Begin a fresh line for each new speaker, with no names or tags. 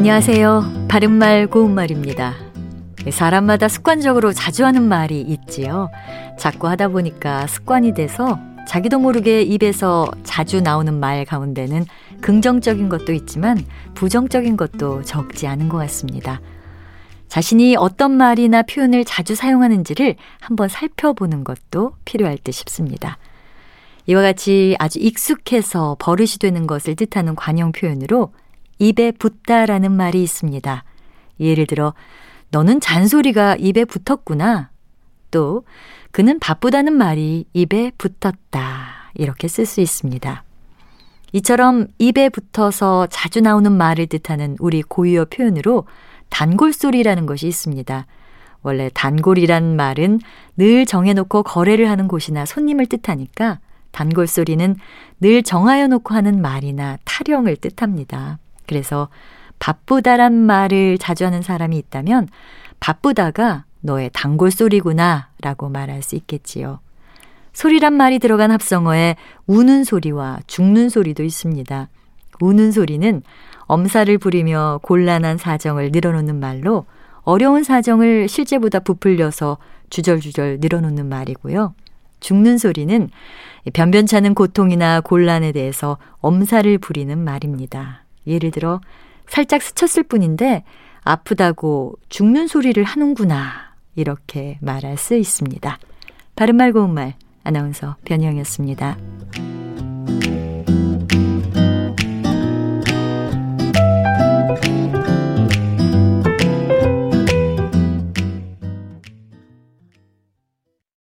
안녕하세요. 바른말 고운말입니다. 사람마다 습관적으로 자주 하는 말이 있지요. 자꾸 하다 보니까 습관이 돼서 자기도 모르게 입에서 자주 나오는 말 가운데는 긍정적인 것도 있지만 부정적인 것도 적지 않은 것 같습니다. 자신이 어떤 말이나 표현을 자주 사용하는지를 한번 살펴보는 것도 필요할 듯 싶습니다. 이와 같이 아주 익숙해서 버릇이 되는 것을 뜻하는 관용 표현으로 입에 붙다라는 말이 있습니다. 예를 들어, 너는 잔소리가 입에 붙었구나. 또, 그는 바쁘다는 말이 입에 붙었다. 이렇게 쓸 수 있습니다. 이처럼 입에 붙어서 자주 나오는 말을 뜻하는 우리 고유어 표현으로 단골소리라는 것이 있습니다. 원래 단골이란 말은 늘 정해놓고 거래를 하는 곳이나 손님을 뜻하니까 단골소리는 늘 정하여 놓고 하는 말이나 타령을 뜻합니다. 그래서 바쁘다란 말을 자주 하는 사람이 있다면 바쁘다가 너의 단골 소리구나 라고 말할 수 있겠지요. 소리란 말이 들어간 합성어에 우는 소리와 죽는 소리도 있습니다. 우는 소리는 엄살을 부리며 곤란한 사정을 늘어놓는 말로 어려운 사정을 실제보다 부풀려서 주절주절 늘어놓는 말이고요. 죽는 소리는 변변찮은 고통이나 곤란에 대해서 엄살을 부리는 말입니다. 예를 들어 살짝 스쳤을 뿐인데 아프다고 죽는 소리를 하는구나 이렇게 말할 수 있습니다. 바른말 고운말 아나운서 변희영이었습니다.